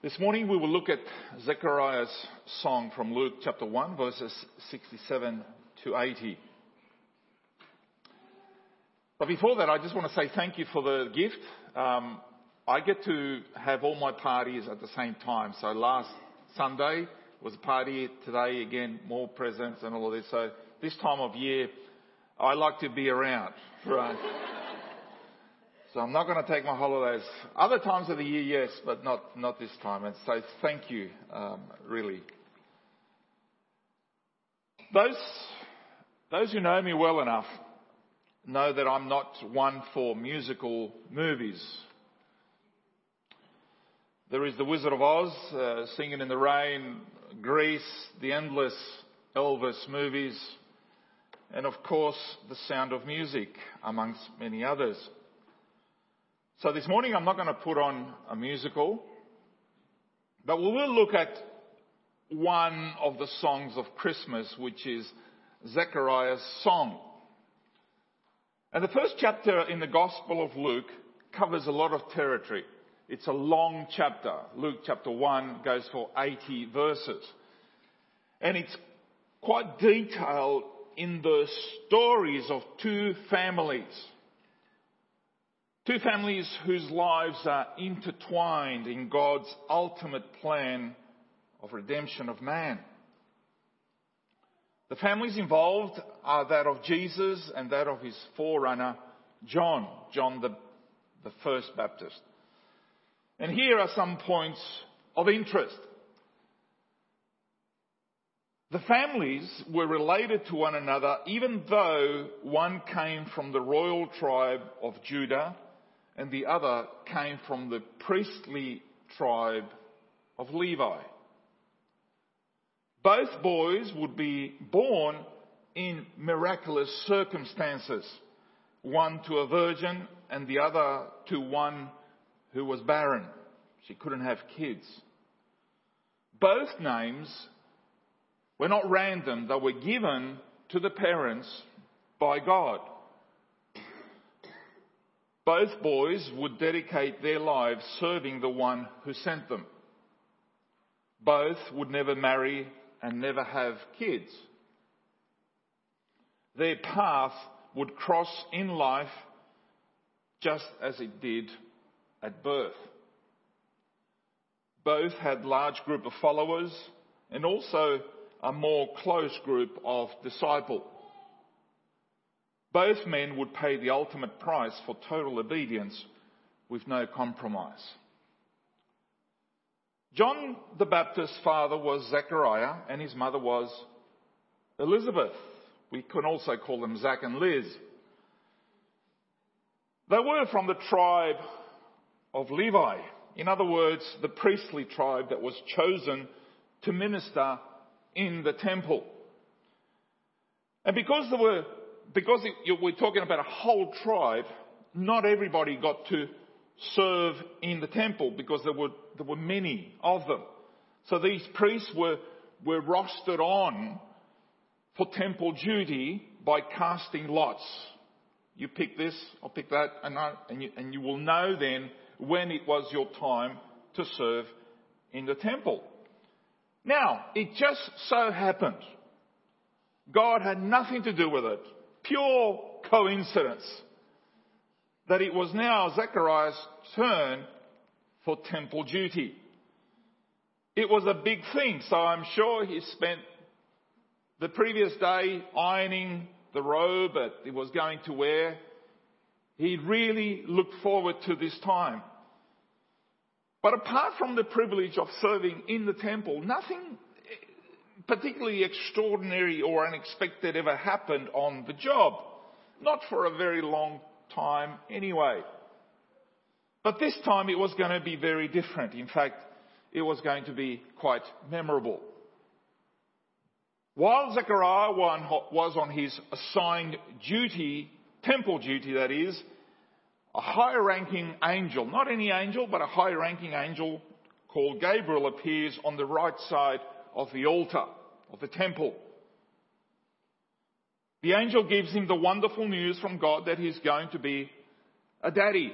This morning we will look at Zechariah's song from Luke chapter 1 verses 67 to 80. But before that, I just want to say thank you for the gift. Um, I get to have all my parties at the same time. So last Sunday was a party. Today again, more presents and all of this. So this time of year, I like to be around. Right. I'm not going to take my holidays. Other times of the year, yes, but not, not this time. And so thank you, um, really. Those, those who know me well enough know that I'm not one for musical movies. There is The Wizard of Oz, uh, Singing in the Rain, Grease, the endless Elvis movies, and of course, The Sound of Music, amongst many others. So this morning I'm not going to put on a musical, but we will look at one of the songs of Christmas, which is Zechariah's song. And the first chapter in the Gospel of Luke covers a lot of territory. It's a long chapter. Luke chapter 1 goes for 80 verses. And it's quite detailed in the stories of two families Two families whose lives are intertwined in God's ultimate plan of redemption of man. The families involved are that of Jesus and that of his forerunner, John, John the, the first Baptist. And here are some points of interest. The families were related to one another even though one came from the royal tribe of Judah and the other came from the priestly tribe of Levi. Both boys would be born in miraculous circumstances, one to a virgin and the other to one who was barren. She couldn't have kids. Both names were not random, they were given to the parents by God. Both boys would dedicate their lives serving the one who sent them. Both would never marry and never have kids. Their path would cross in life just as it did at birth. Both had large group of followers and also a more close group of disciples. Both men would pay the ultimate price for total obedience with no compromise. John the Baptist's father was Zechariah and his mother was Elizabeth. We can also call them Zach and Liz. They were from the tribe of Levi. In other words, the priestly tribe that was chosen to minister in the temple. And because there were because we're talking about a whole tribe, not everybody got to serve in the temple because there were, there were many of them. So these priests were, were rostered on for temple duty by casting lots. You pick this, I'll pick that, and, I, and, you, and you will know then when it was your time to serve in the temple. Now, it just so happened God had nothing to do with it pure coincidence that it was now Zechariah's turn for temple duty. It was a big thing, so I'm sure he spent the previous day ironing the robe that he was going to wear. He really looked forward to this time. But apart from the privilege of serving in the temple, nothing particularly extraordinary or unexpected ever happened on the job. Not for a very long time anyway. But this time it was going to be very different. In fact, it was going to be quite memorable. While Zechariah was on his assigned duty, temple duty that is, a high ranking angel, not any angel, but a high ranking angel called Gabriel appears on the right side of the altar of the temple. The angel gives him the wonderful news from God that he's going to be a daddy.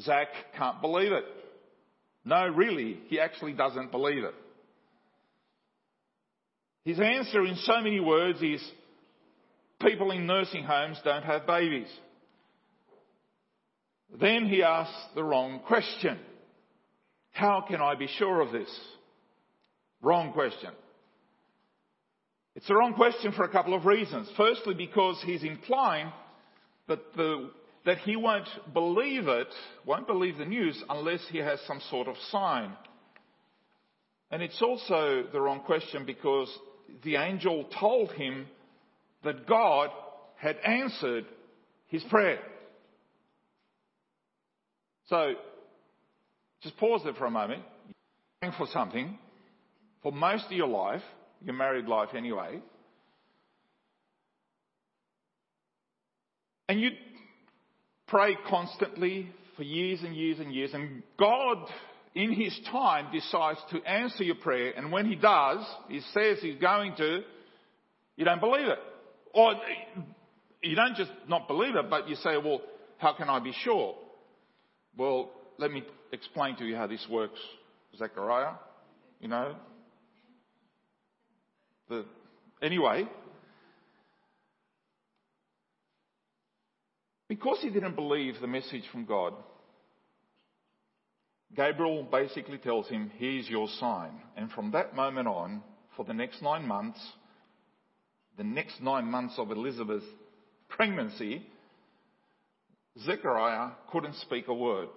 Zach can't believe it. No, really, he actually doesn't believe it. His answer in so many words is people in nursing homes don't have babies. Then he asks the wrong question. How can I be sure of this? Wrong question. It's the wrong question for a couple of reasons. Firstly, because he's implying that, the, that he won't believe it, won't believe the news unless he has some sort of sign. And it's also the wrong question because the angel told him that God had answered his prayer. So, just pause there for a moment. You're for something for most of your life, your married life anyway, and you pray constantly for years and years and years, and God, in His time, decides to answer your prayer, and when He does, He says He's going to, you don't believe it. Or you don't just not believe it, but you say, well, how can I be sure? Well, let me explain to you how this works, Zechariah. You know, the, anyway, because he didn't believe the message from God, Gabriel basically tells him, Here's your sign. And from that moment on, for the next nine months, the next nine months of Elizabeth's pregnancy, Zechariah couldn't speak a word.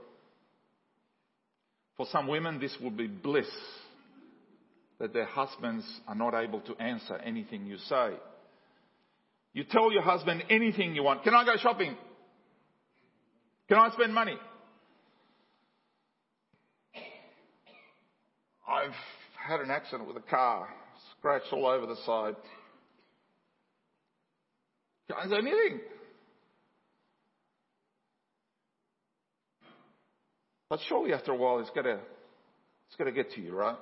For some women, this would be bliss that their husbands are not able to answer anything you say. You tell your husband anything you want. Can I go shopping? Can I spend money? I've had an accident with a car, scratched all over the side. Can't say anything. But surely after a while it's got to, to get to you, right?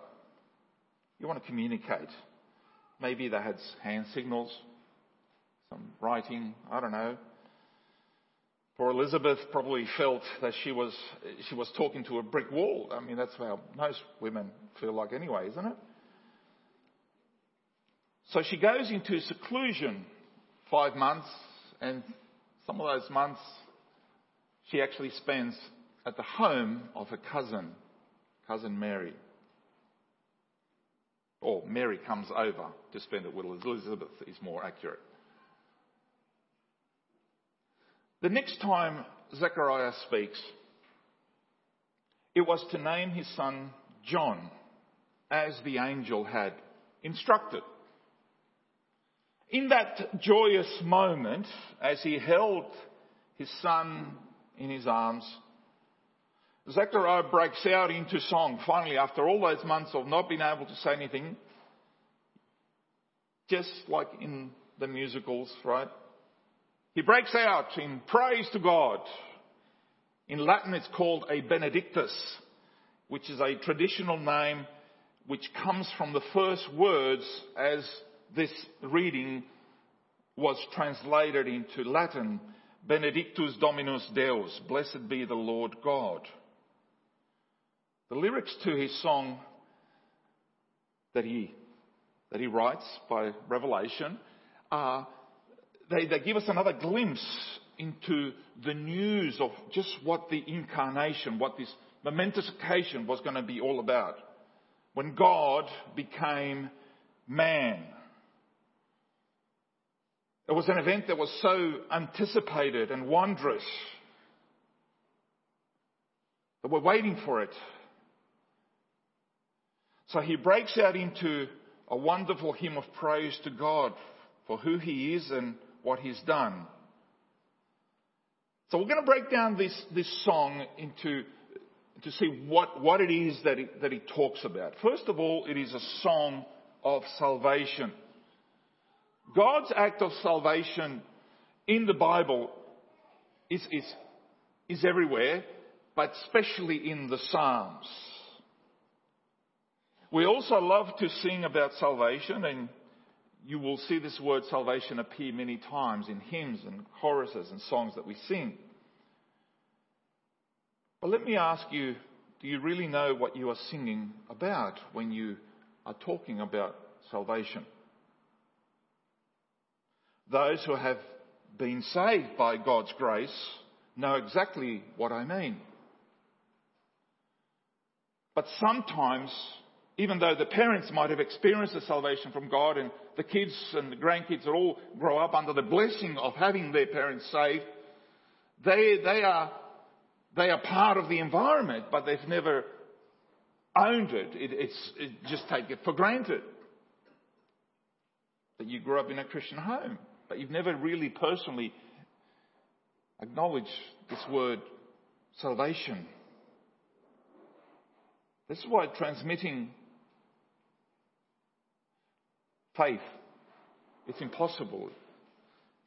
You want to communicate. Maybe they had hand signals, some writing, I don't know. For Elizabeth, probably felt that she was, she was talking to a brick wall. I mean, that's how most women feel like anyway, isn't it? So she goes into seclusion five months, and some of those months she actually spends at the home of her cousin, cousin Mary. Or Mary comes over to spend it with Elizabeth, is more accurate. The next time Zechariah speaks, it was to name his son John, as the angel had instructed. In that joyous moment, as he held his son in his arms, Zechariah breaks out into song. Finally, after all those months of not being able to say anything, just like in the musicals, right? He breaks out in praise to God. In Latin, it's called a Benedictus, which is a traditional name which comes from the first words as this reading was translated into Latin. Benedictus Dominus Deus, blessed be the Lord God. The lyrics to his song that he, that he writes by revelation are, they, they give us another glimpse into the news of just what the incarnation, what this momentous occasion was going to be all about. When God became man. It was an event that was so anticipated and wondrous that we're waiting for it. So he breaks out into a wonderful hymn of praise to God for who he is and what he's done. So we're going to break down this, this song into to see what, what it is that he, that he talks about. First of all, it is a song of salvation. God's act of salvation in the Bible is, is, is everywhere, but especially in the Psalms. We also love to sing about salvation, and you will see this word salvation appear many times in hymns and choruses and songs that we sing. But let me ask you do you really know what you are singing about when you are talking about salvation? Those who have been saved by God's grace know exactly what I mean. But sometimes, even though the parents might have experienced the salvation from God and the kids and the grandkids all grow up under the blessing of having their parents saved, they, they, are, they are part of the environment, but they've never owned it. it it's it just take it for granted that you grew up in a Christian home, but you've never really personally acknowledged this word salvation. This is why transmitting faith, it's impossible.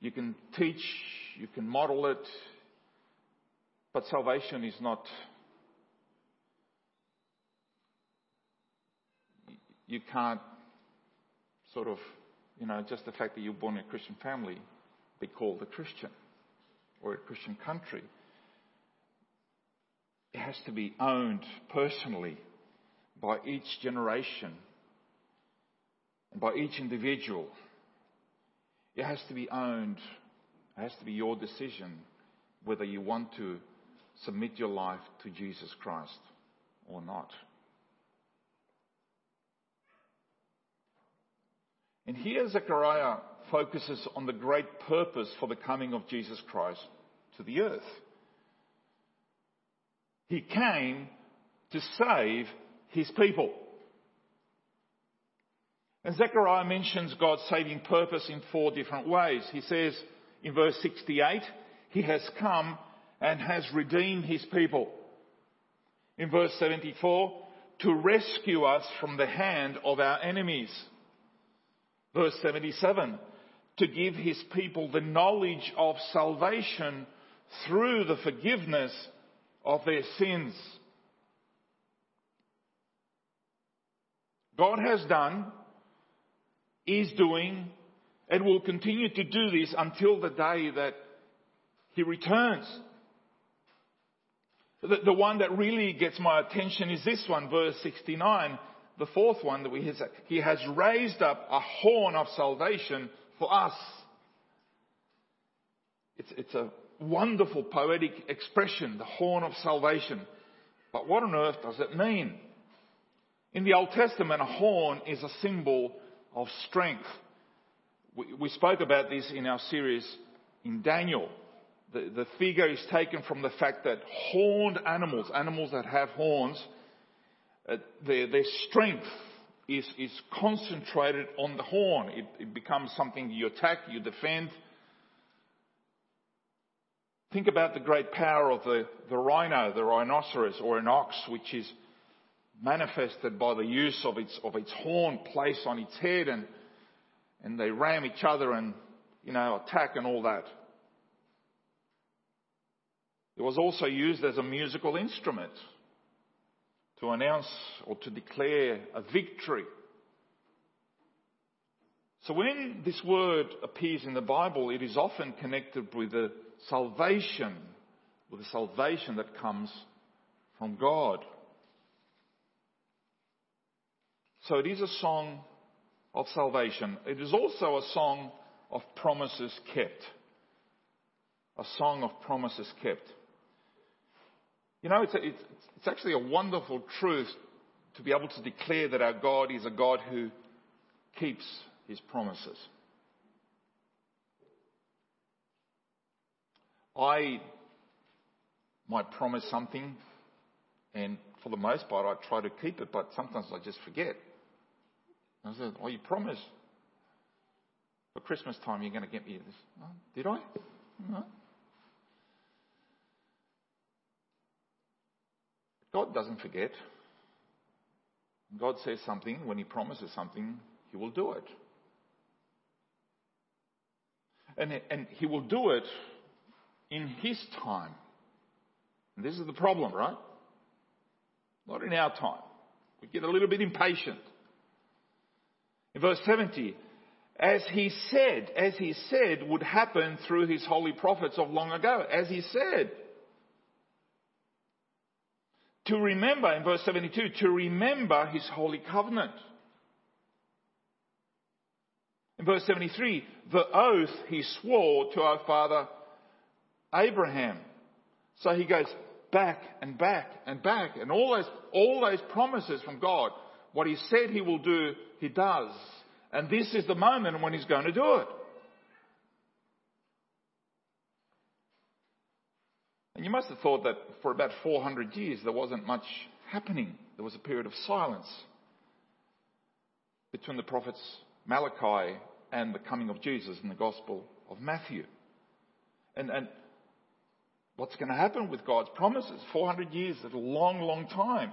You can teach, you can model it, but salvation is not. You can't sort of, you know, just the fact that you're born in a Christian family be called a Christian or a Christian country. It has to be owned personally by each generation and by each individual. It has to be owned. It has to be your decision whether you want to submit your life to Jesus Christ or not. And here Zechariah focuses on the great purpose for the coming of Jesus Christ to the earth. He came to save his people. And Zechariah mentions God's saving purpose in four different ways. He says in verse 68, He has come and has redeemed His people. In verse 74, to rescue us from the hand of our enemies. Verse 77, to give His people the knowledge of salvation through the forgiveness of their sins. God has done, is doing, and will continue to do this until the day that He returns. The, the one that really gets my attention is this one, verse 69, the fourth one that we have. He has raised up a horn of salvation for us. It's, it's a wonderful poetic expression, the horn of salvation. But what on earth does it mean? In the Old Testament, a horn is a symbol of strength. We, we spoke about this in our series in Daniel. The, the figure is taken from the fact that horned animals, animals that have horns, uh, their, their strength is, is concentrated on the horn. It, it becomes something you attack, you defend. Think about the great power of the, the rhino, the rhinoceros, or an ox, which is manifested by the use of its, of its horn placed on its head and, and they ram each other and, you know, attack and all that. It was also used as a musical instrument to announce or to declare a victory. So when this word appears in the Bible, it is often connected with the salvation, with the salvation that comes from God. So it is a song of salvation. It is also a song of promises kept. A song of promises kept. You know, it's, a, it's, it's actually a wonderful truth to be able to declare that our God is a God who keeps his promises. I might promise something, and for the most part, I try to keep it, but sometimes I just forget. I said, Oh, you promised. For Christmas time, you're going to get me this. Oh, did I? No. God doesn't forget. God says something, when He promises something, He will do it. And, and He will do it in His time. And this is the problem, right? Not in our time. We get a little bit impatient. In verse 70, as he said, as he said would happen through his holy prophets of long ago, as he said. To remember, in verse 72, to remember his holy covenant. In verse 73, the oath he swore to our father Abraham. So he goes back and back and back and all those, all those promises from God. What he said he will do, he does. And this is the moment when he's going to do it. And you must have thought that for about 400 years there wasn't much happening. There was a period of silence between the prophets Malachi and the coming of Jesus in the Gospel of Matthew. And, and what's going to happen with God's promises? 400 years is a long, long time.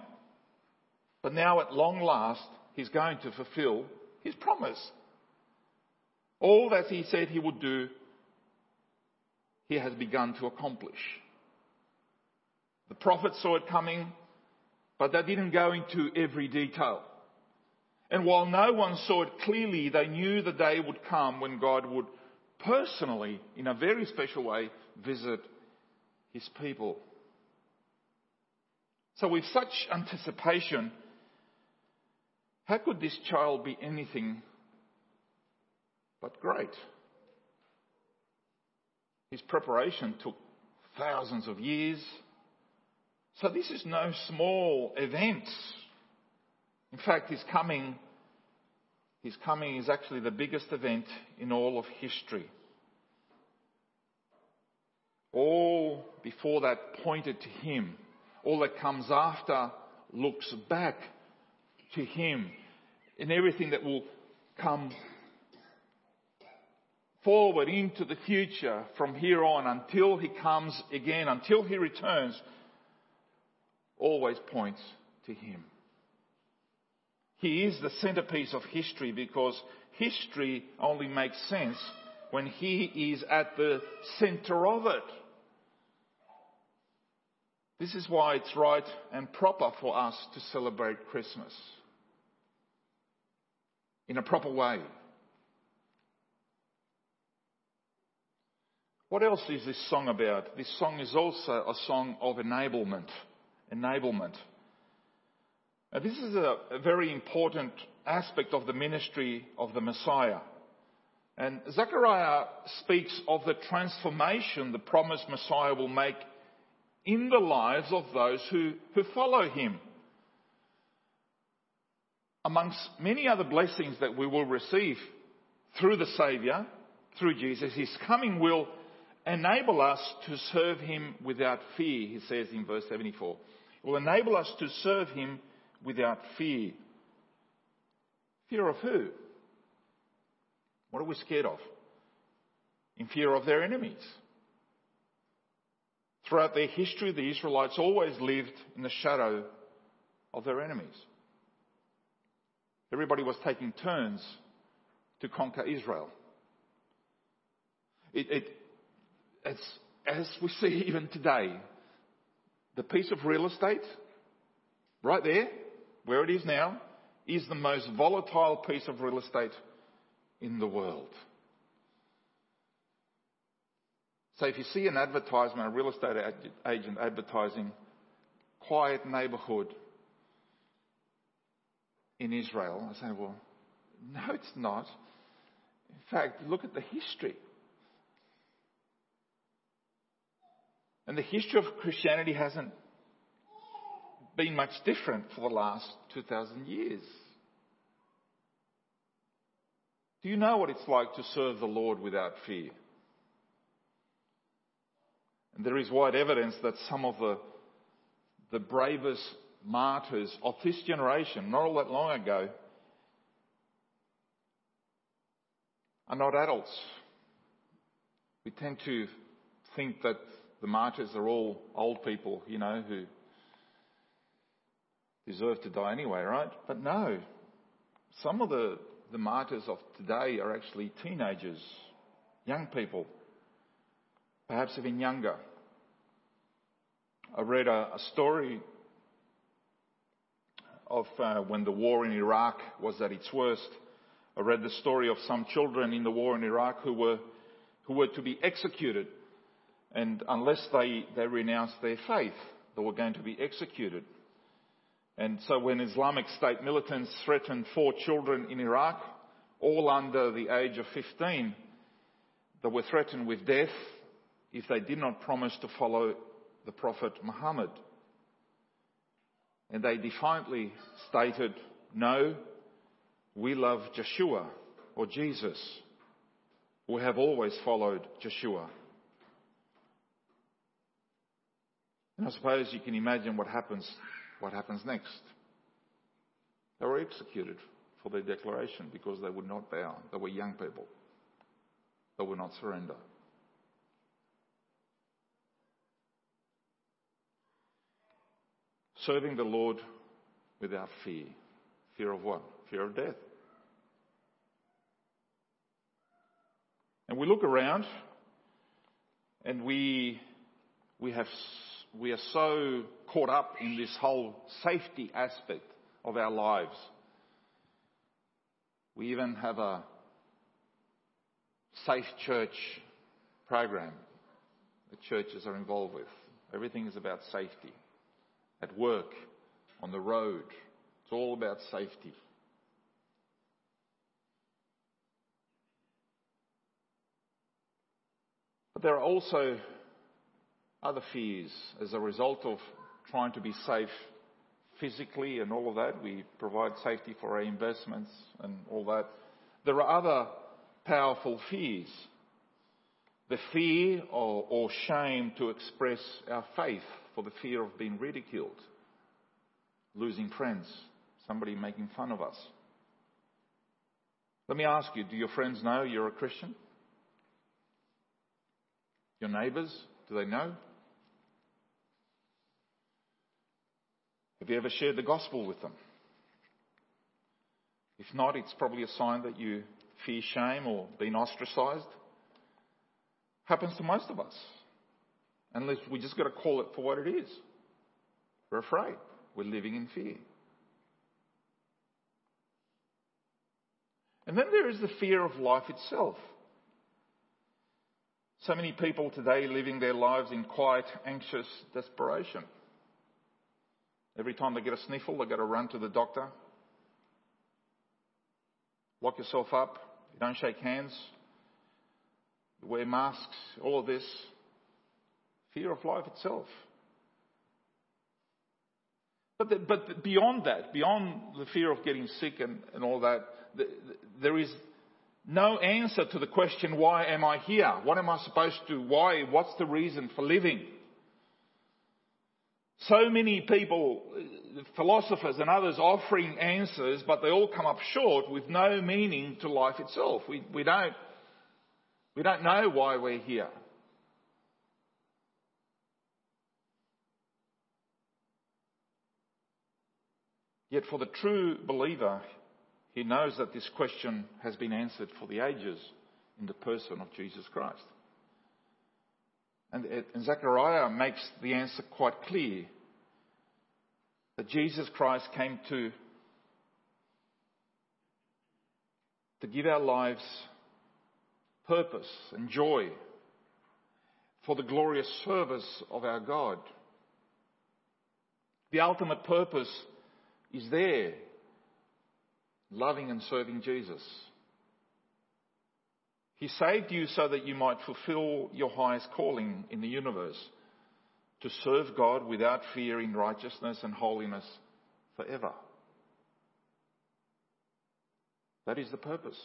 But now at long last, He's going to fulfill His promise. All that He said He would do, He has begun to accomplish. The prophets saw it coming, but they didn't go into every detail. And while no one saw it clearly, they knew the day would come when God would personally, in a very special way, visit his people. So, with such anticipation, how could this child be anything but great? His preparation took thousands of years. So this is no small event. In fact, his coming, his coming is actually the biggest event in all of history. All before that pointed to him. All that comes after looks back to him. And everything that will come forward into the future from here on until he comes again, until he returns, always points to him. He is the centerpiece of history because history only makes sense when he is at the center of it. This is why it's right and proper for us to celebrate Christmas in a proper way. What else is this song about? This song is also a song of enablement enablement. Now, this is a, a very important aspect of the ministry of the Messiah. And Zechariah speaks of the transformation the promised Messiah will make in the lives of those who, who follow him. Amongst many other blessings that we will receive through the Saviour, through Jesus, his coming will enable us to serve him without fear, he says in verse 74 It will enable us to serve Him without fear. Fear of who? What are we scared of? In fear of their enemies. Throughout their history, the Israelites always lived in the shadow of their enemies. Everybody was taking turns to conquer Israel. It, it, as, as we see even today, the piece of real estate, right there, where it is now, is the most volatile piece of real estate in the world. So if you see an advertisement, a real estate agent advertising quiet neighbourhood in Israel, I say, well, no, it's not. In fact, look at the history. And the history of Christianity hasn't been much different for the last 2,000 years. Do you know what it's like to serve the Lord without fear? And there is wide evidence that some of the, the bravest martyrs of this generation, not all that long ago, are not adults. We tend to think that the martyrs are all old people, you know, who deserve to die anyway, right? But no. Some of the, the martyrs of today are actually teenagers, young people, perhaps even younger. I read a, a story of uh, when the war in Iraq was at its worst. I read the story of some children in the war in Iraq who were, who were to be executed and unless they, they renounced their faith, they were going to be executed. And so when Islamic State militants threatened four children in Iraq, all under the age of 15, they were threatened with death if they did not promise to follow the Prophet Muhammad. And they defiantly stated, no, we love Yeshua or Jesus. We have always followed Yeshua. And I suppose you can imagine what happens, what happens next. They were executed for their declaration because they would not bow. They were young people. They would not surrender. Serving the Lord without fear. Fear of what? Fear of death. And we look around and we, we, have, we are so caught up in this whole safety aspect of our lives. We even have a safe church program that churches are involved with. Everything is about safety. At work, on the road, it's all about safety. But there are also other fears as a result of trying to be safe physically and all of that. We provide safety for our investments and all that. There are other powerful fears. The fear or, or shame to express our faith for the fear of being ridiculed, losing friends, somebody making fun of us. Let me ask you, do your friends know you're a Christian? Your neighbours, do they know? Have you ever shared the gospel with them? If not, it's probably a sign that you fear shame or being ostracized. Happens to most of us. Unless we just got to call it for what it is. We're afraid. We're living in fear. And then there is the fear of life itself. So many people today living their lives in quiet, anxious desperation. Every time they get a sniffle, they've got to run to the doctor. Lock yourself up. You don't shake hands. Wear masks. All of this. Fear of life itself. But, the, but beyond that, beyond the fear of getting sick and, and all that, the, the, there is no answer to the question, why am I here? What am I supposed to, do? why, what's the reason for living? So many people, philosophers and others offering answers, but they all come up short with no meaning to life itself. We, we don't, we don't know why we're here. Yet for the true believer, he knows that this question has been answered for the ages in the person of Jesus Christ. And, and Zechariah makes the answer quite clear that Jesus Christ came to, to give our lives purpose and joy for the glorious service of our God. The ultimate purpose is there loving and serving Jesus. He saved you so that you might fulfill your highest calling in the universe to serve God without fear in righteousness and holiness forever. That is the purpose.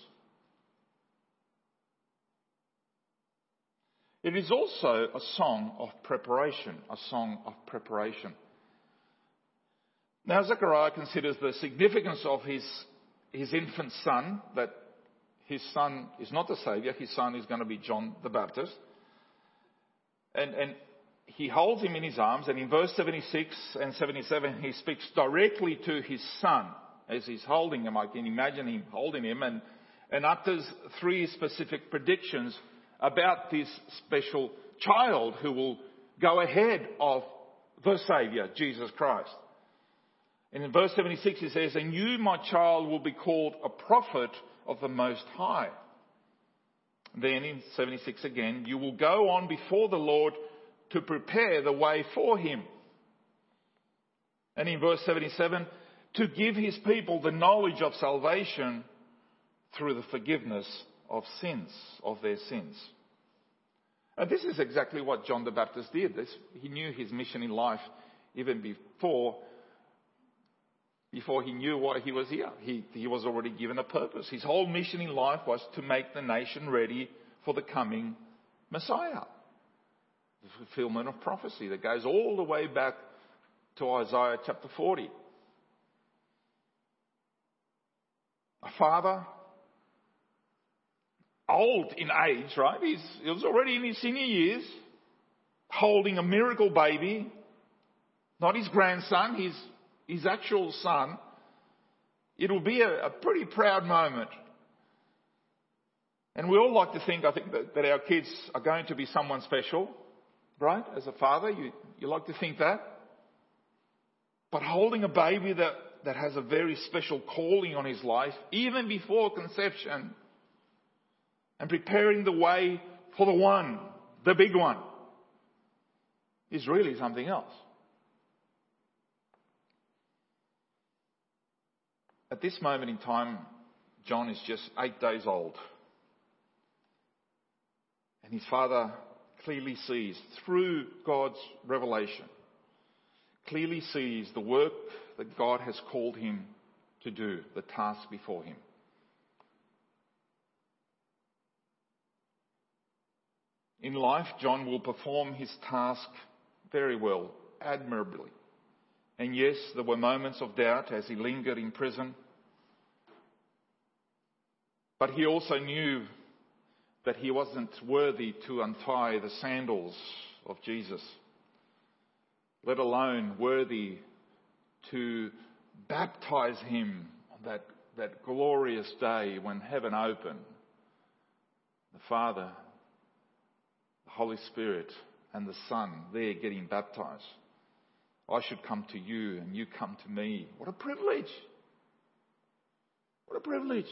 It is also a song of preparation, a song of preparation. Now, Zechariah considers the significance of his his infant son, that his son is not the Savior, his son is going to be John the Baptist. And, and he holds him in his arms, and in verse 76 and 77, he speaks directly to his son as he's holding him. I can imagine him holding him and, and utters three specific predictions about this special child who will go ahead of the Savior, Jesus Christ. And in verse 76 he says, And you, my child, will be called a prophet of the Most High. Then in 76 again, you will go on before the Lord to prepare the way for him. And in verse 77, to give his people the knowledge of salvation through the forgiveness of sins, of their sins. And this is exactly what John the Baptist did. This, he knew his mission in life even before, before he knew why he was here. He, he was already given a purpose. His whole mission in life was to make the nation ready for the coming Messiah. The fulfillment of prophecy that goes all the way back to Isaiah chapter 40. A father, old in age, right? He's, he was already in his senior years, holding a miracle baby, not his grandson, his, his actual son. It will be a, a pretty proud moment and we all like to think, I think, that, that our kids are going to be someone special, right? As a father, you, you like to think that. But holding a baby that, that has a very special calling on his life, even before conception, and preparing the way for the one, the big one, is really something else. At this moment in time, John is just eight days old. And his father clearly sees, through God's revelation, clearly sees the work that God has called him to do, the task before him. In life, John will perform his task very well, admirably. And yes, there were moments of doubt as he lingered in prison. But he also knew that he wasn't worthy to untie the sandals of Jesus, let alone worthy to baptize him on that, that glorious day when heaven opened. The Father, the Holy Spirit, and the Son there getting baptized. I should come to you and you come to me. What a privilege! What a privilege!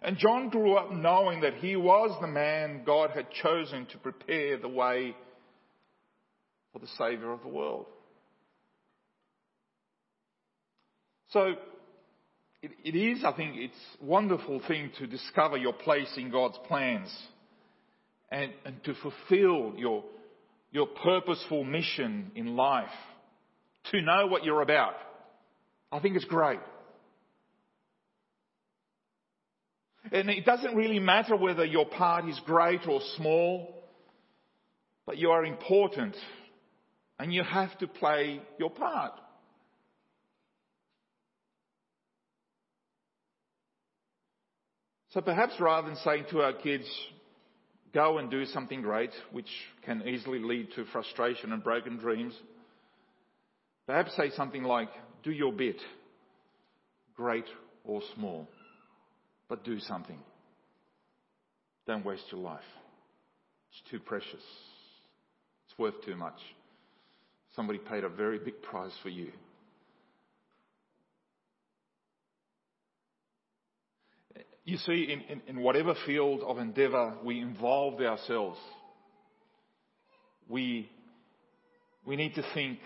And John grew up knowing that he was the man God had chosen to prepare the way for the Saviour of the world. So, it, it is, I think, it's a wonderful thing to discover your place in God's plans and, and to fulfill your, your purposeful mission in life, to know what you're about. I think it's great. And it doesn't really matter whether your part is great or small, but you are important and you have to play your part. So perhaps rather than saying to our kids, go and do something great, which can easily lead to frustration and broken dreams, perhaps say something like, do your bit, great or small but do something. Don't waste your life. It's too precious. It's worth too much. Somebody paid a very big price for you. You see, in, in, in whatever field of endeavour we involve ourselves, we, we need to think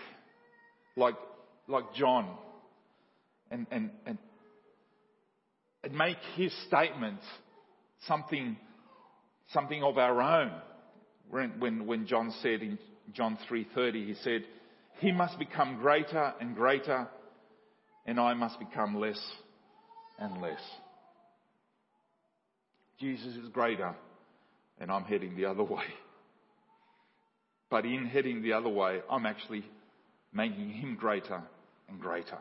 like, like John and, and, and and make his statement something, something of our own. When, when, when John said in John 3.30, he said, he must become greater and greater and I must become less and less. Jesus is greater and I'm heading the other way. But in heading the other way, I'm actually making him greater and greater.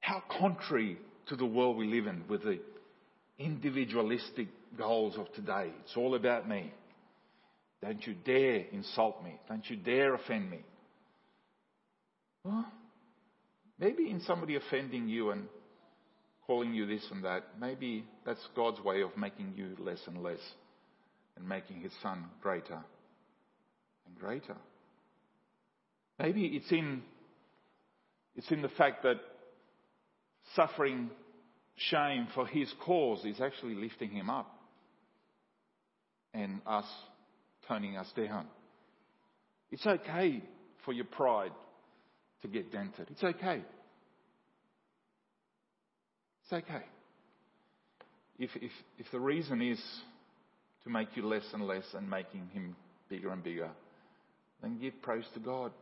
How contrary to the world we live in with the individualistic goals of today. It's all about me. Don't you dare insult me. Don't you dare offend me. Well, maybe in somebody offending you and calling you this and that, maybe that's God's way of making you less and less and making his son greater and greater. Maybe it's in, it's in the fact that suffering shame for his cause is actually lifting him up. and us toning us down. It's okay for your pride to get dented. It's okay. It's okay. If, if, if the reason is to make you less and less and making him bigger and bigger, then give praise to God.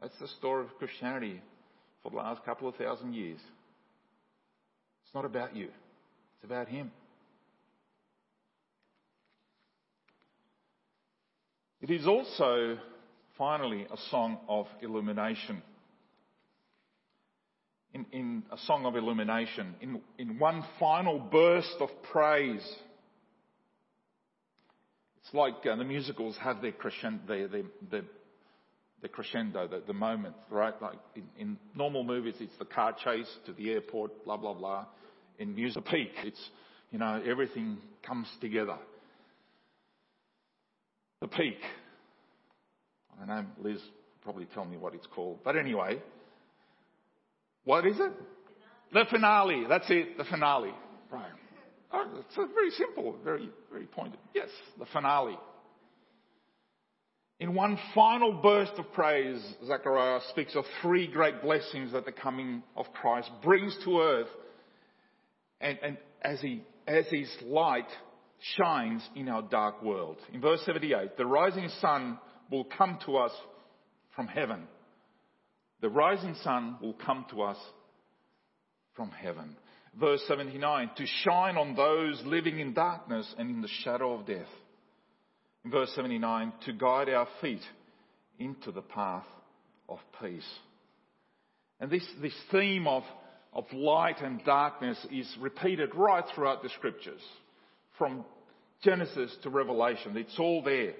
That's the story of Christianity for the last couple of thousand years. It's not about you, it's about him. It is also, finally, a song of illumination. In, in a song of illumination, in, in one final burst of praise. It's like uh, the musicals have their crescendo, their, their, their, the crescendo, the, the moment, right? Like in, in, normal movies, it's the car chase to the airport, blah, blah, blah. In music, peak, it's, you know, everything comes together. The peak. I don't know, Liz probably tell me what it's called. But anyway, what is it? The finale. That's it, the finale. Right. Oh, it's very simple, very, very pointed. Yes, the finale. In one final burst of praise, Zechariah speaks of three great blessings that the coming of Christ brings to earth. And, and as, he, as his light shines in our dark world. In verse 78, the rising sun will come to us from heaven. The rising sun will come to us from heaven. Verse 79, to shine on those living in darkness and in the shadow of death. In verse 79, to guide our feet into the path of peace. And this, this theme of, of light and darkness is repeated right throughout the scriptures. From Genesis to Revelation. It's all there.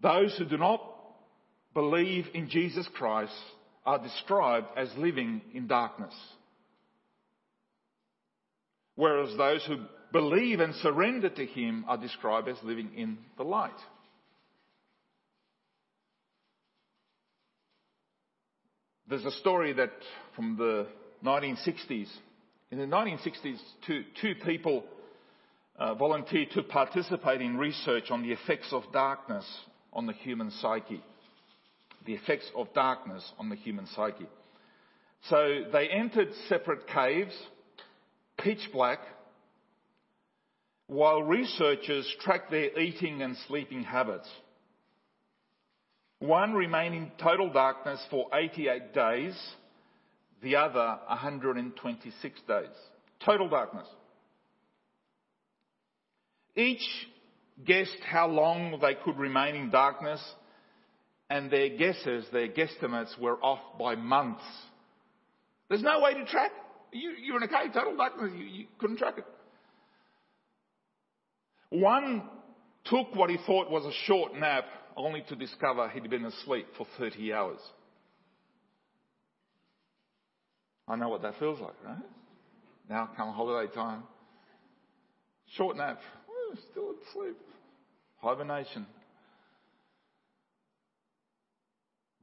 Those who do not believe in Jesus Christ are described as living in darkness. Whereas those who believe and surrender to Him are described as living in the light. There's a story that from the 1960s. In the 1960s, two, two people uh, volunteered to participate in research on the effects of darkness on the human psyche. The effects of darkness on the human psyche. So they entered separate caves, pitch black, while researchers tracked their eating and sleeping habits. One remained in total darkness for 88 days, the other 126 days. Total darkness. Each guessed how long they could remain in darkness, and their guesses, their guesstimates were off by months. There's no way to track. You, you're in a cave, total darkness, you, you couldn't track it. One took what he thought was a short nap, only to discover he'd been asleep for 30 hours. I know what that feels like, right? Now come holiday time. Short nap oh, still asleep. Hibernation.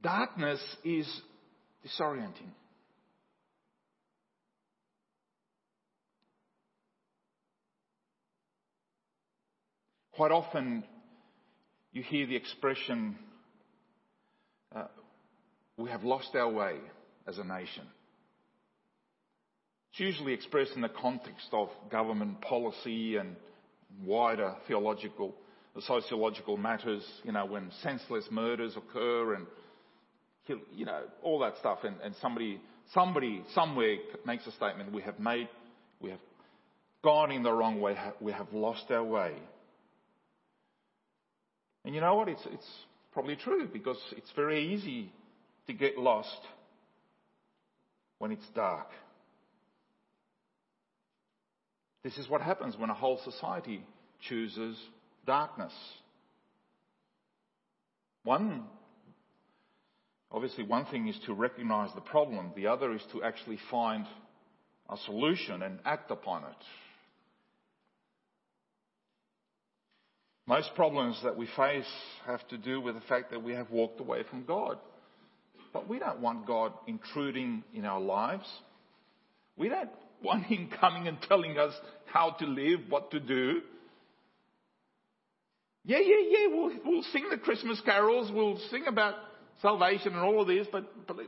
Darkness is disorienting. Quite often, you hear the expression, uh, we have lost our way as a nation. It's usually expressed in the context of government policy and wider theological, sociological matters, you know, when senseless murders occur and, you know, all that stuff. And, and somebody, somebody, somewhere makes a statement, we have made, we have gone in the wrong way, we have lost our way. And you know what? It's, it's probably true because it's very easy to get lost when it's dark. This is what happens when a whole society chooses darkness. One, obviously, one thing is to recognize the problem, the other is to actually find a solution and act upon it. Most problems that we face have to do with the fact that we have walked away from God. But we don't want God intruding in our lives. We don't want Him coming and telling us how to live, what to do. Yeah, yeah, yeah, we'll, we'll sing the Christmas carols, we'll sing about salvation and all of this, but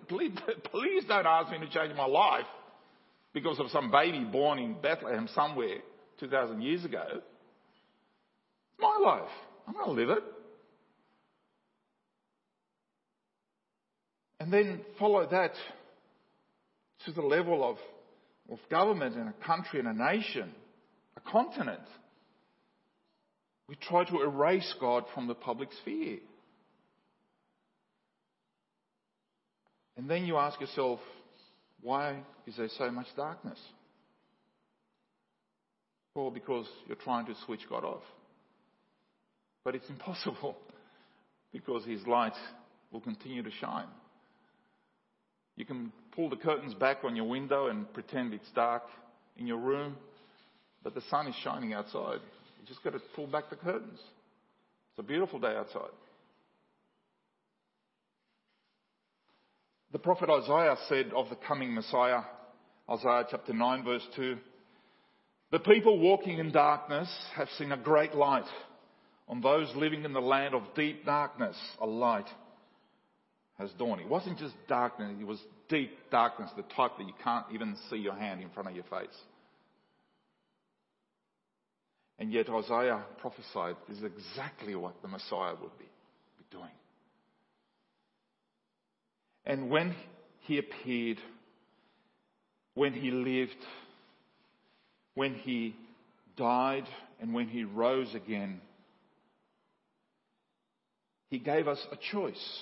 please, please don't ask me to change my life because of some baby born in Bethlehem somewhere 2,000 years ago. It's my life. I'm going to live it. And then follow that to the level of, of government and a country and a nation, a continent. We try to erase God from the public sphere. And then you ask yourself, why is there so much darkness? Well, because you're trying to switch God off. But it's impossible because His light will continue to shine. You can pull the curtains back on your window and pretend it's dark in your room, but the sun is shining outside. You just got to pull back the curtains. It's a beautiful day outside. The prophet Isaiah said of the coming Messiah, Isaiah chapter 9 verse 2, the people walking in darkness have seen a great light. On those living in the land of deep darkness, a light has dawned. It wasn't just darkness, it was deep darkness, the type that you can't even see your hand in front of your face. And yet Isaiah prophesied this is exactly what the Messiah would be, be doing. And when he appeared, when he lived, when he died, and when he rose again, he gave us a choice.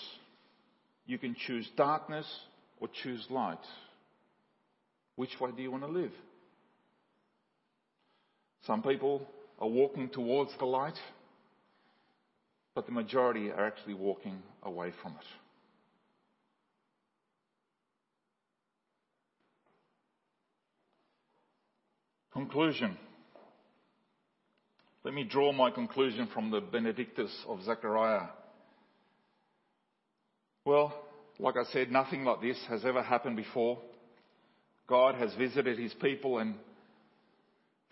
You can choose darkness or choose light. Which way do you want to live? Some people are walking towards the light, but the majority are actually walking away from it. Conclusion. Let me draw my conclusion from the Benedictus of Zechariah. Well, like I said, nothing like this has ever happened before. God has visited his people, and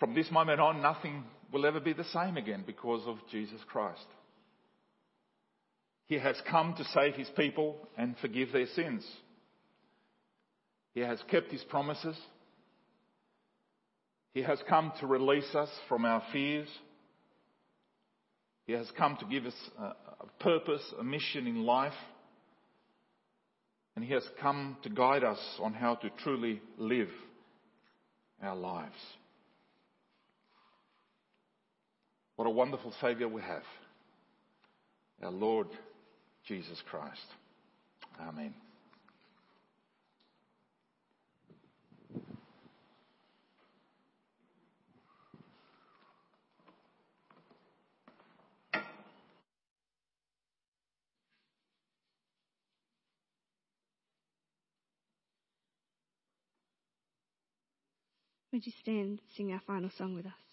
from this moment on, nothing will ever be the same again because of Jesus Christ. He has come to save his people and forgive their sins. He has kept his promises. He has come to release us from our fears. He has come to give us a, purpose, a mission in life. And He has come to guide us on how to truly live our lives. What a wonderful Saviour we have. Our Lord Jesus Christ. Amen. Would you stand, and sing our final song with us?